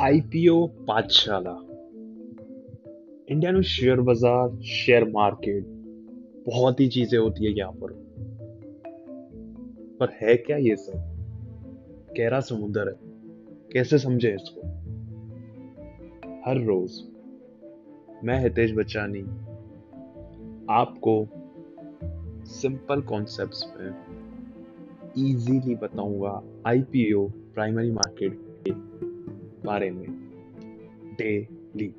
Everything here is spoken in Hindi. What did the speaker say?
आईपीओ पाठशाला। इंडिया में शेयर बाज़ार, शेयर मार्केट, बहुत ही चीज़ें होती है यहाँ पर। पर है क्या ये सब? गहरा समुद्र है। कैसे समझे इसको? हर रोज मैं हितेश बच्चानी आपको सिंपल कॉन्सेप्ट्स में इजीली बताऊँगा आईपीओ प्राइमरी मार्केट बारे में। डेली।